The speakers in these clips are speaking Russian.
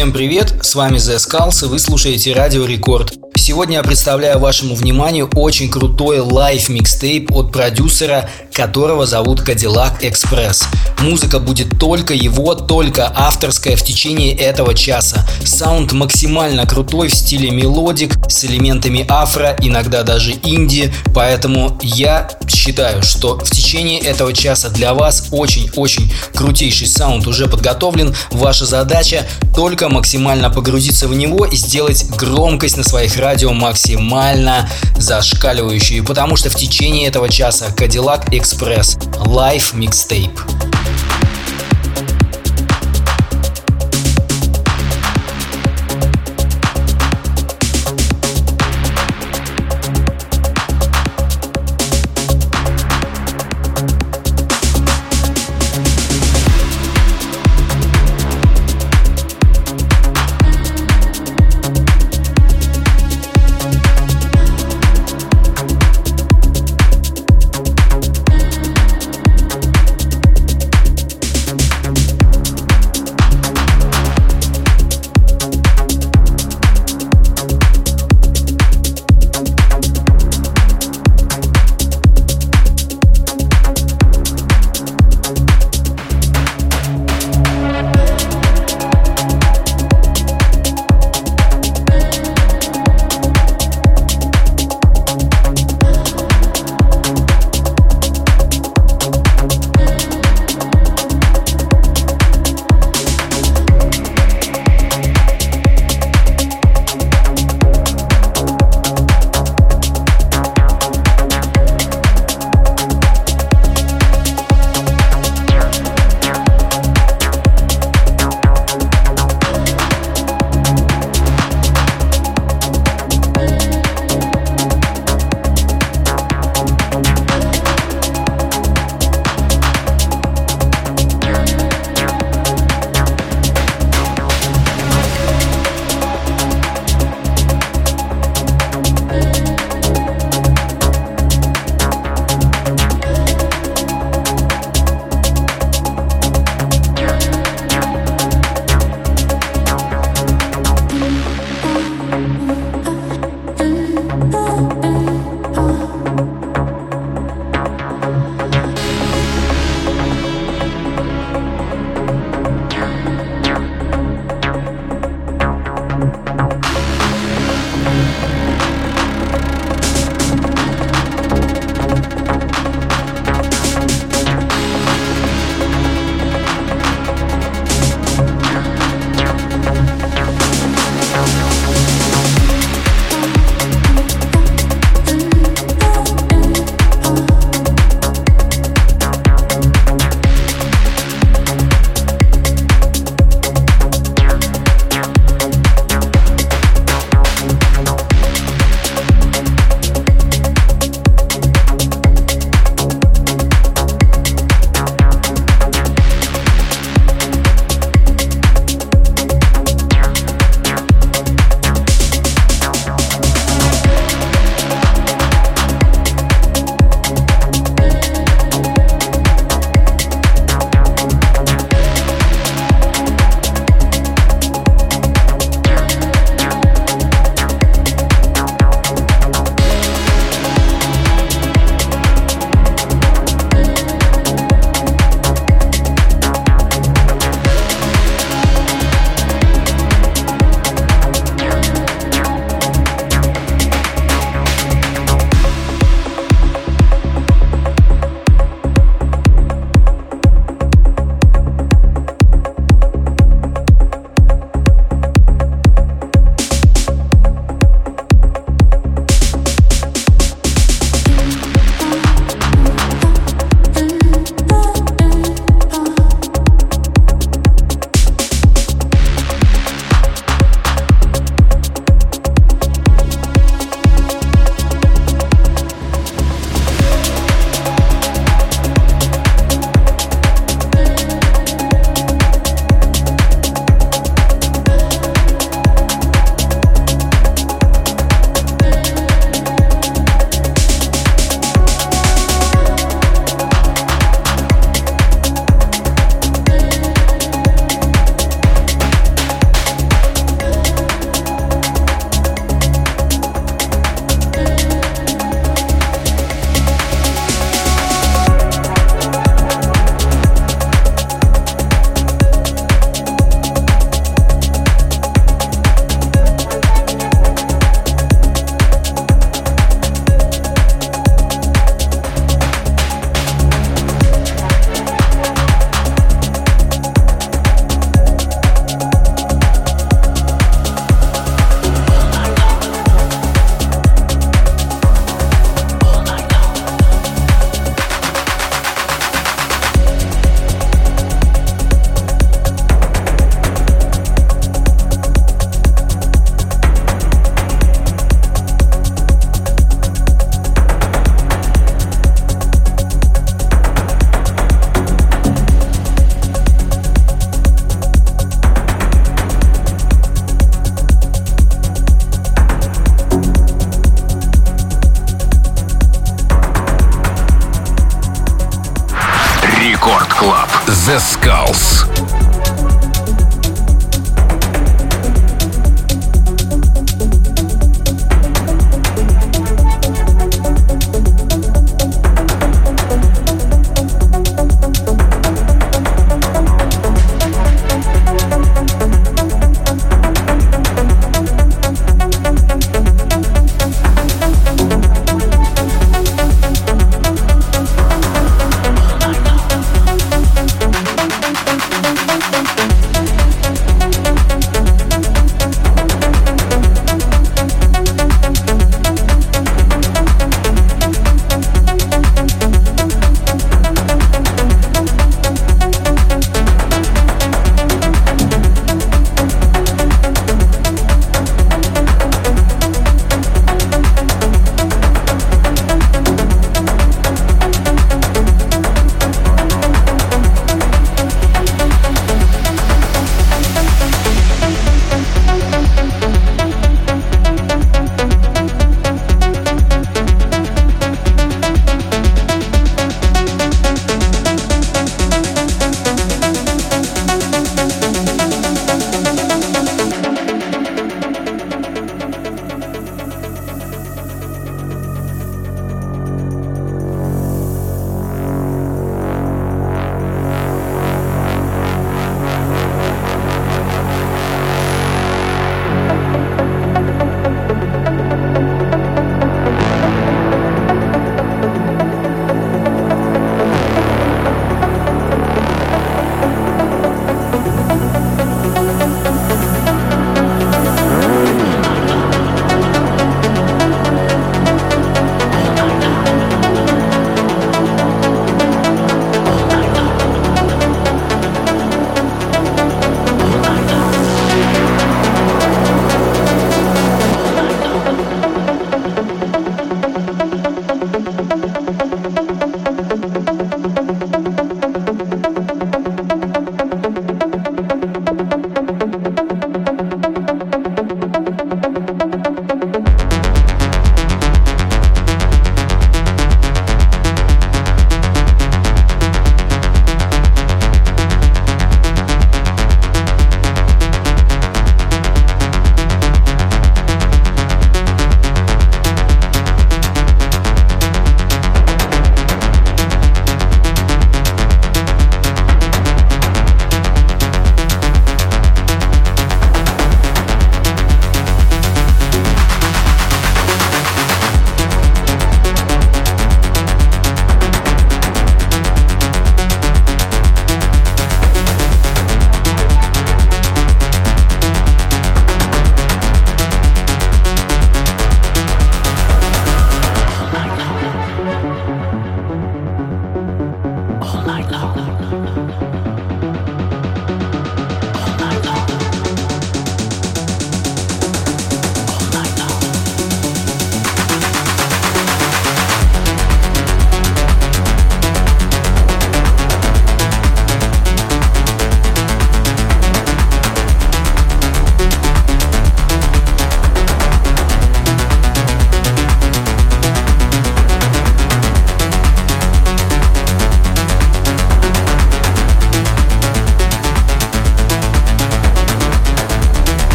Всем привет, с вами Zeskullz и вы слушаете Радио Рекорд. Сегодня я представляю вашему вниманию очень крутой live микстейп от продюсера, которого зовут Cadillac Express. Музыка будет только его, только авторская в течение этого часа. Саунд максимально крутой в стиле melodic, с элементами афро, иногда даже инди, поэтому я считаю, что в течение этого часа для вас очень-очень крутейший саунд уже подготовлен. Ваша задача только максимально погрузиться в него и сделать громкость на своих радио максимально зашкаливающую, потому что в течение этого часа Cadillac Express Live Mixtape.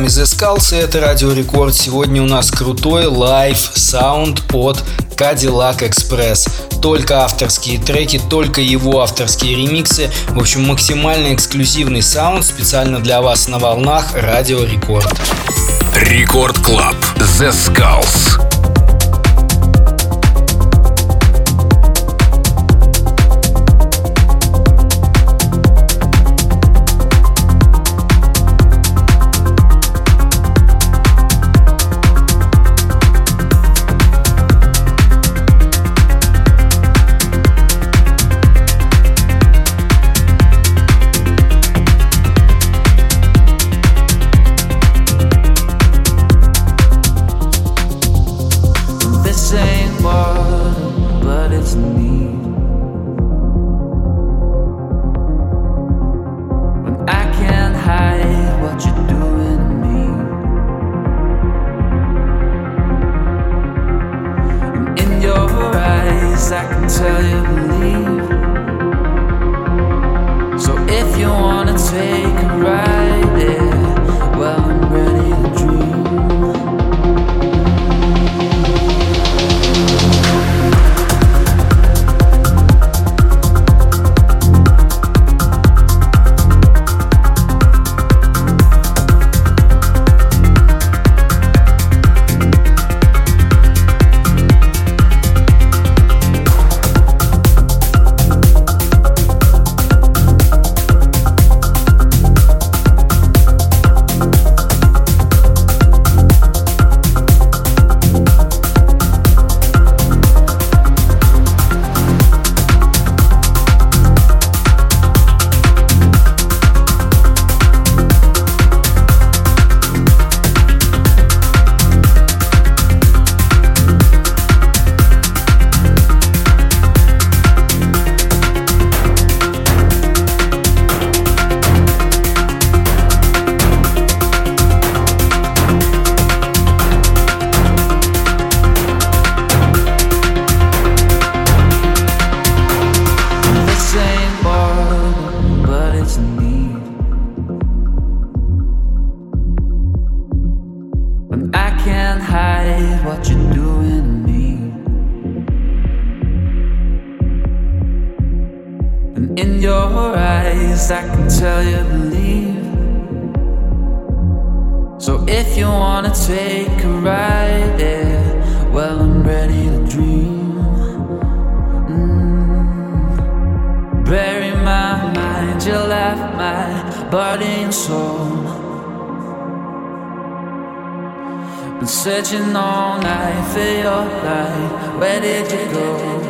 Вами Zeskullz, и это Радио Рекорд. Сегодня у нас крутой live саунд от Cadillac Express. Только авторские треки, только его авторские ремиксы. В общем, максимально эксклюзивный саунд специально для вас на волнах Радио Рекорд. Record Club. Zeskullz. say Been searching all night for your light. Where did you go?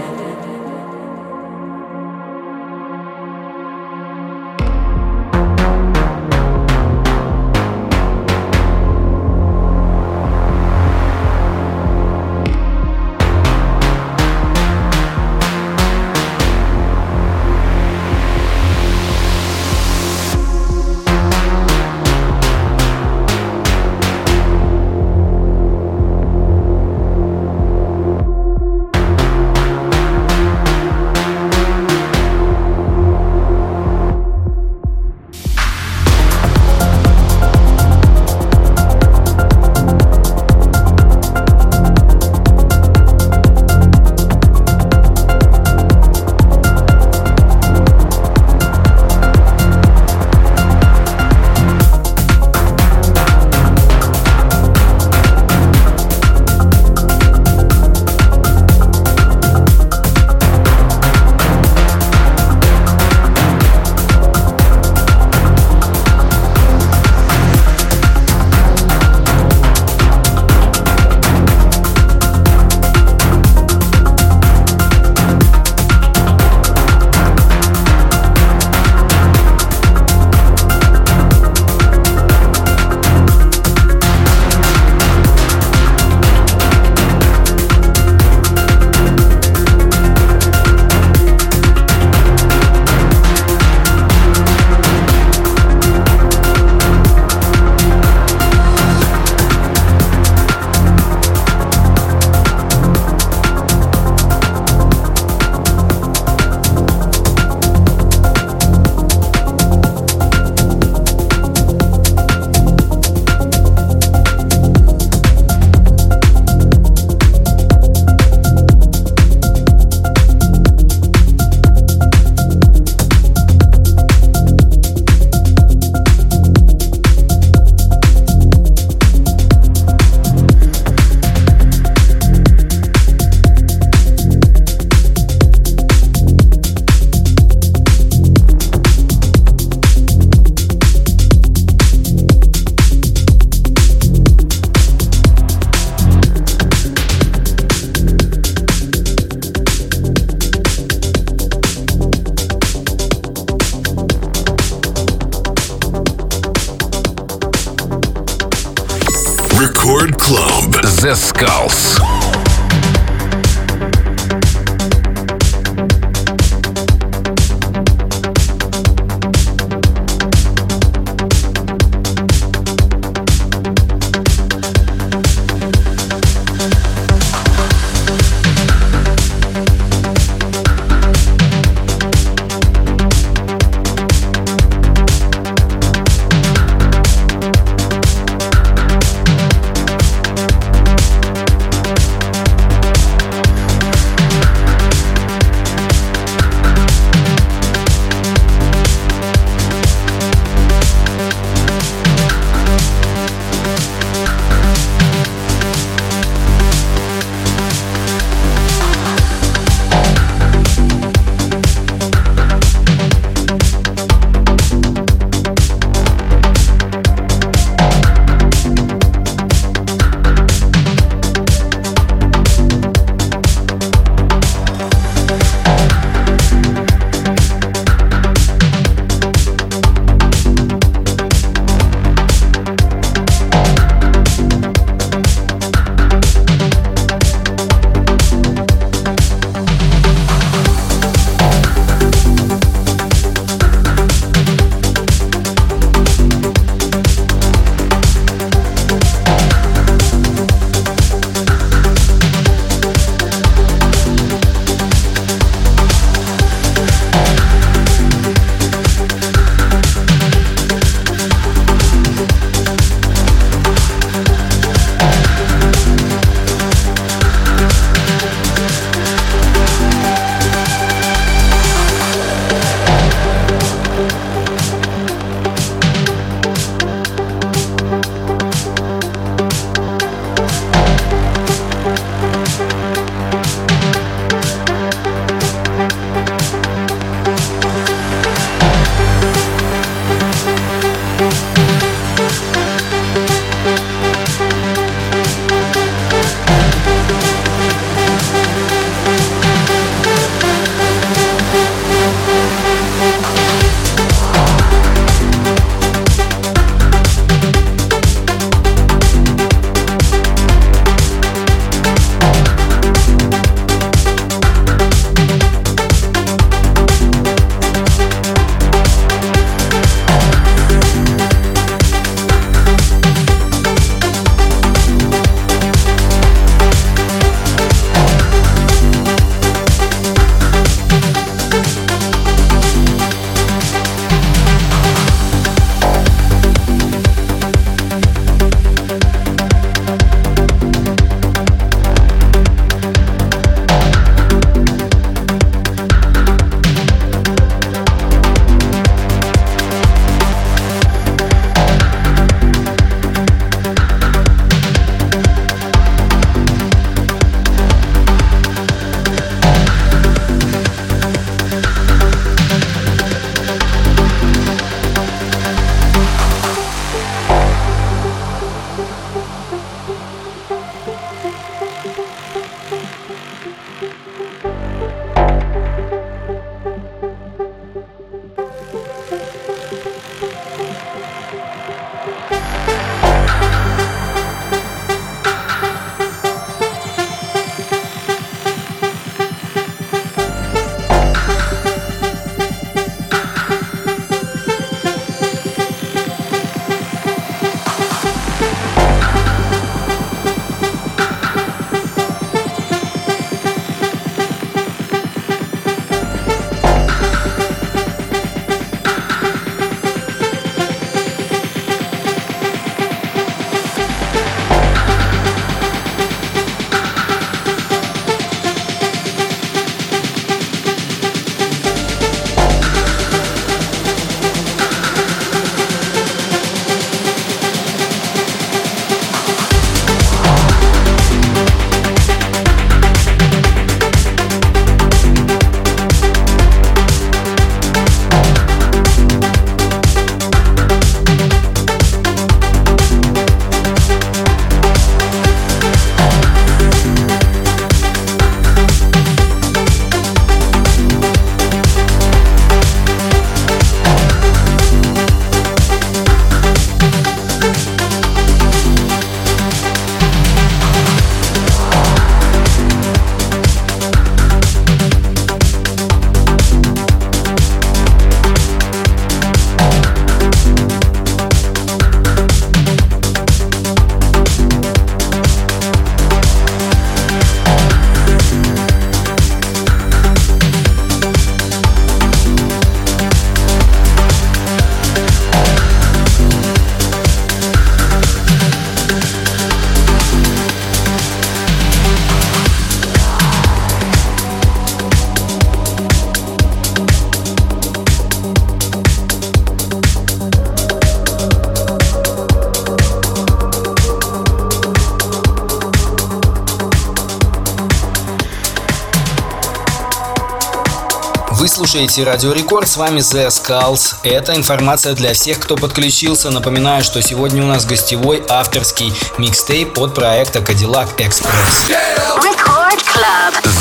Слушаете Радио Рекорд, с вами The Skulls. Это информация для всех, кто подключился. Напоминаю, что сегодня у нас гостевой авторский микстейп от проекта Cadillac Express.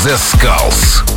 The Skulls.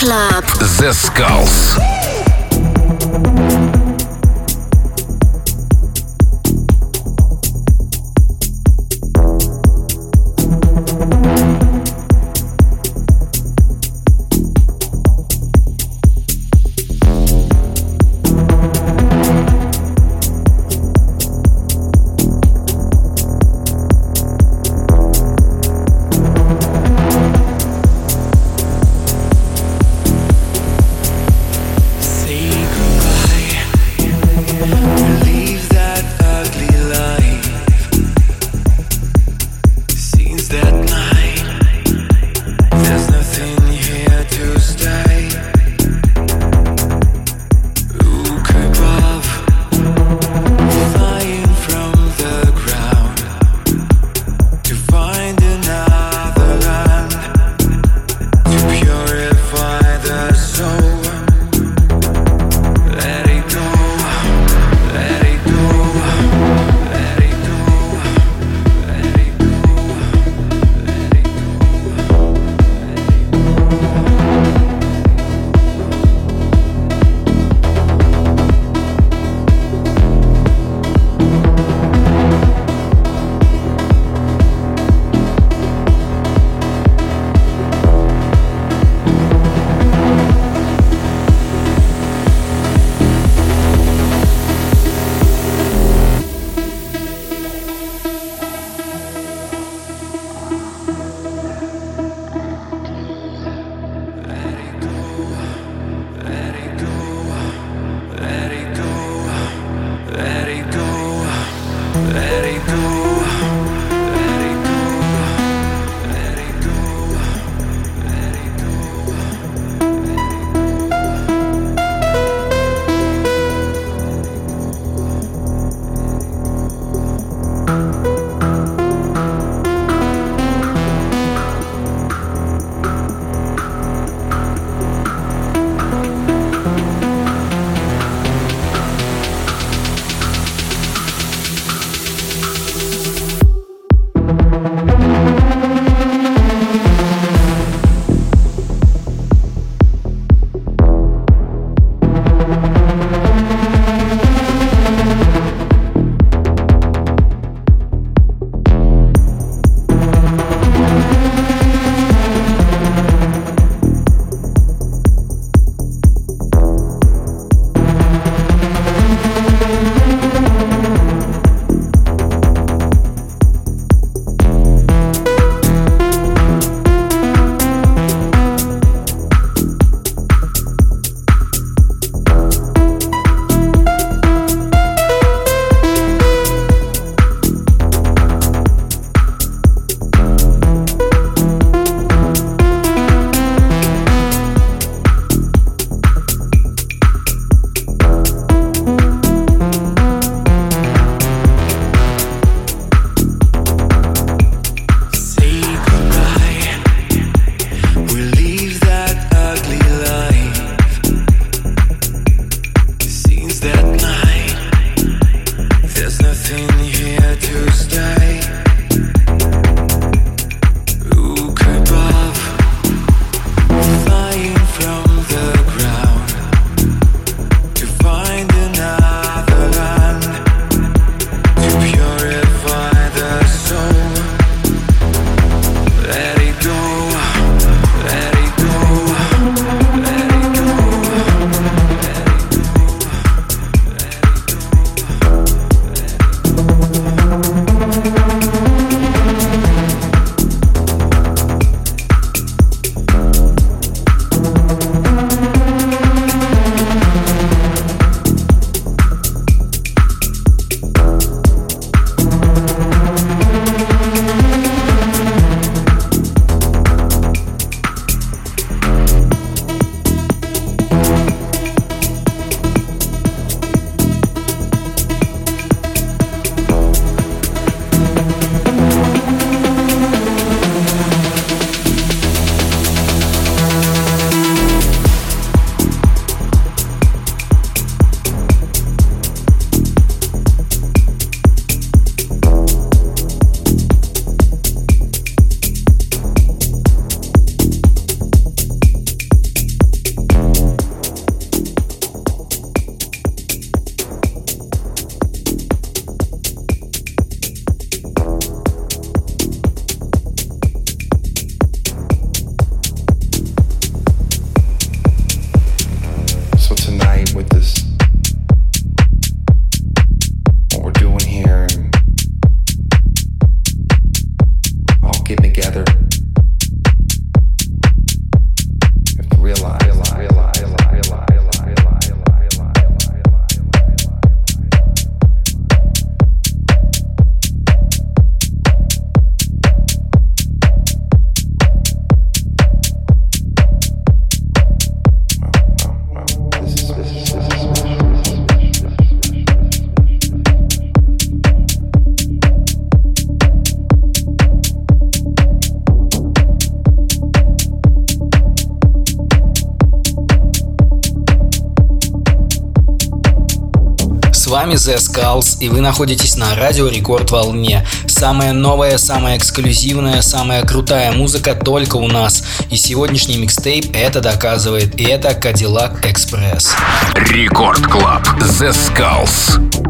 Club. The Skulls. Вами Zeskullz, и вы находитесь на радио Рекорд Волне. Самая новая, самая эксклюзивная, самая крутая музыка только у нас. И сегодняшний микстейп это доказывает. И это Cadillac Express. Record Club Zeskullz.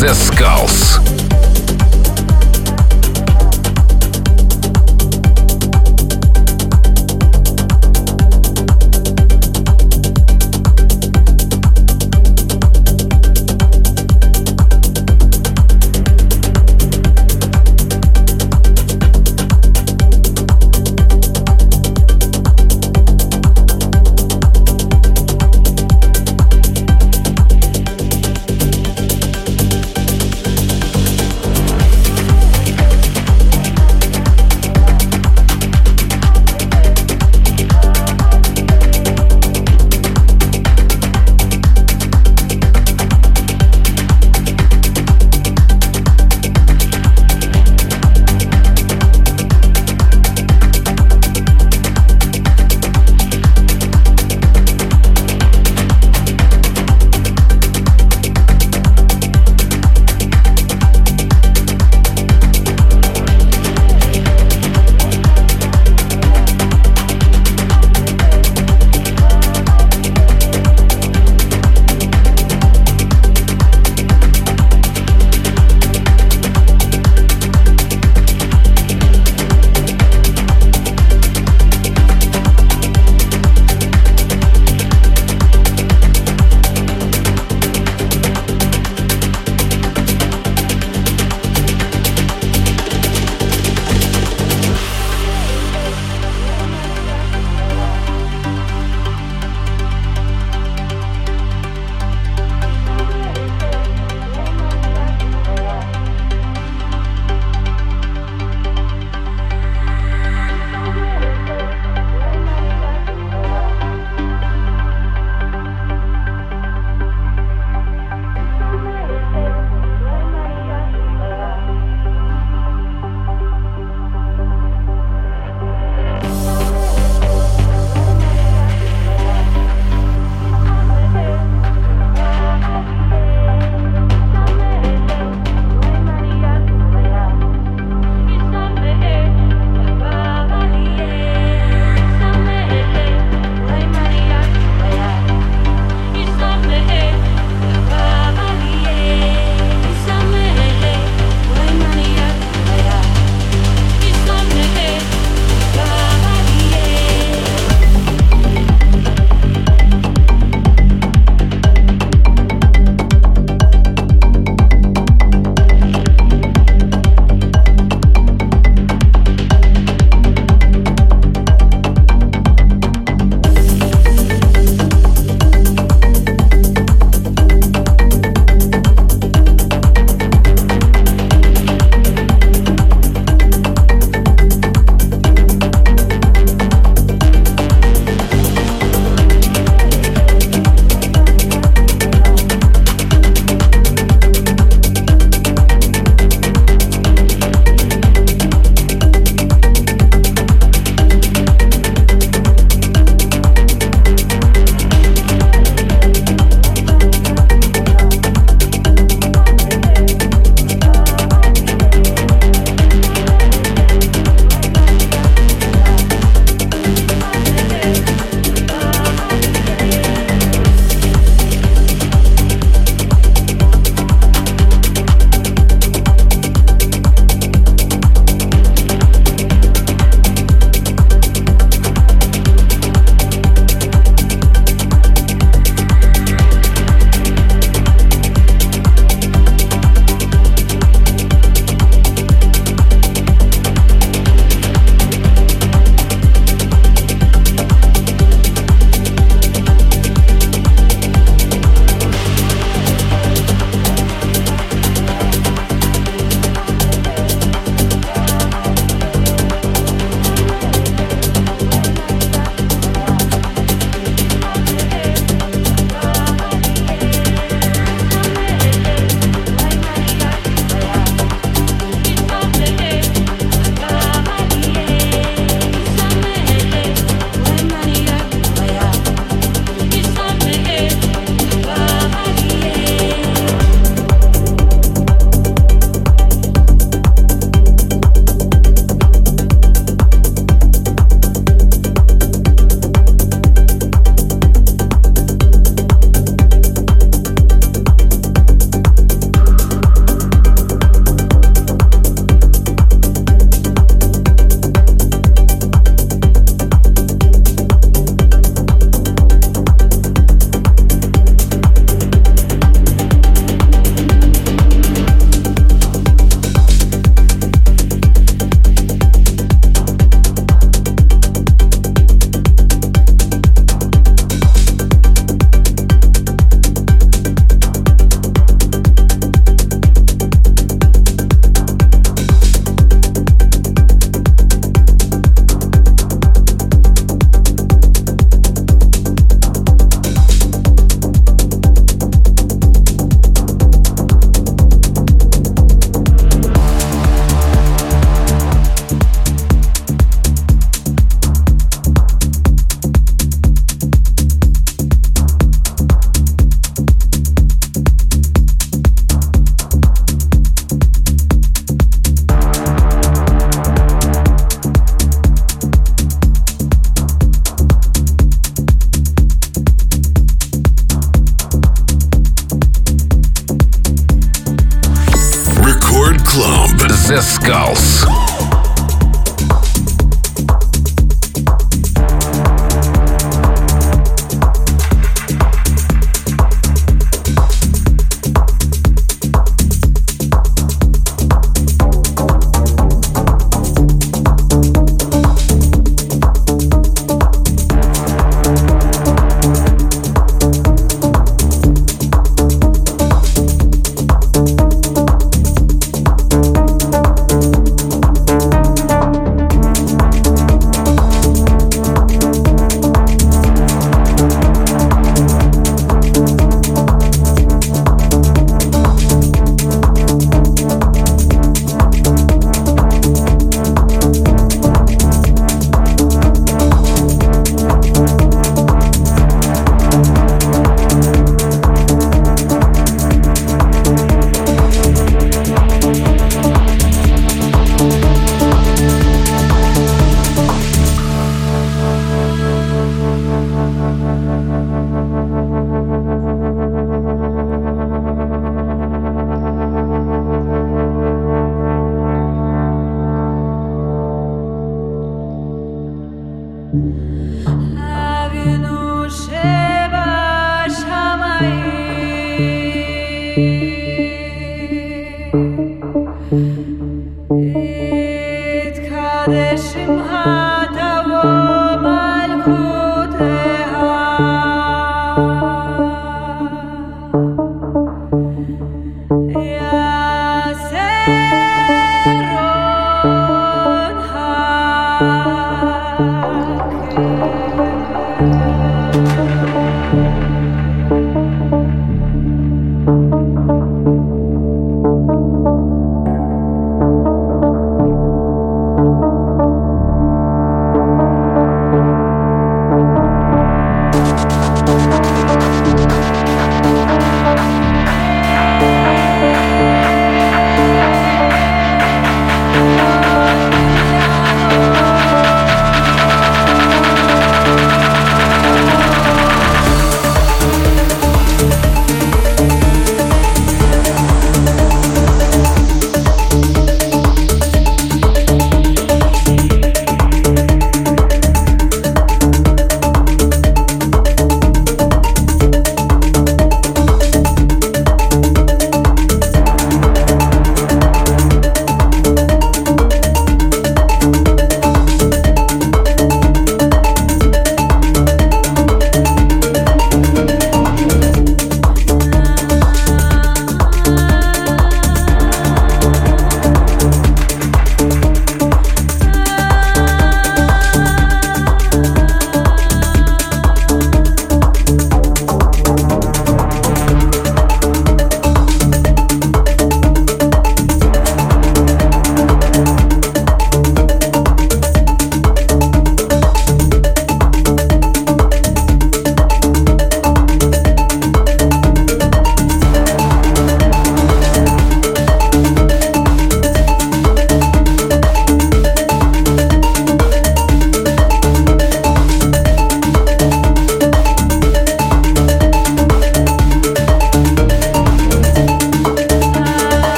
The Skulls.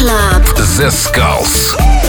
Club. The Skulls.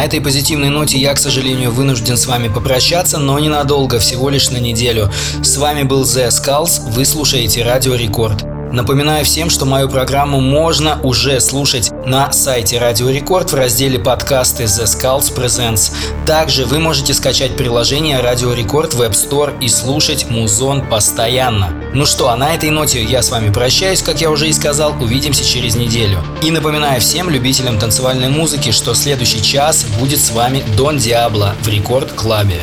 На этой позитивной ноте я, к сожалению, вынужден с вами попрощаться, но ненадолго, всего лишь на неделю. С вами был Zeskullz, вы слушаете Радио Рекорд. Напоминаю всем, что мою программу можно уже слушать на сайте Радио Рекорд в разделе подкасты Zeskullz Presents. Также вы можете скачать приложение Радио Рекорд в App Store и слушать Музон постоянно. Ну что, а на этой ноте я с вами прощаюсь, как я уже и сказал, увидимся через неделю. И напоминаю всем любителям танцевальной музыки, что следующий час будет с вами Don Diablo в Record Club е.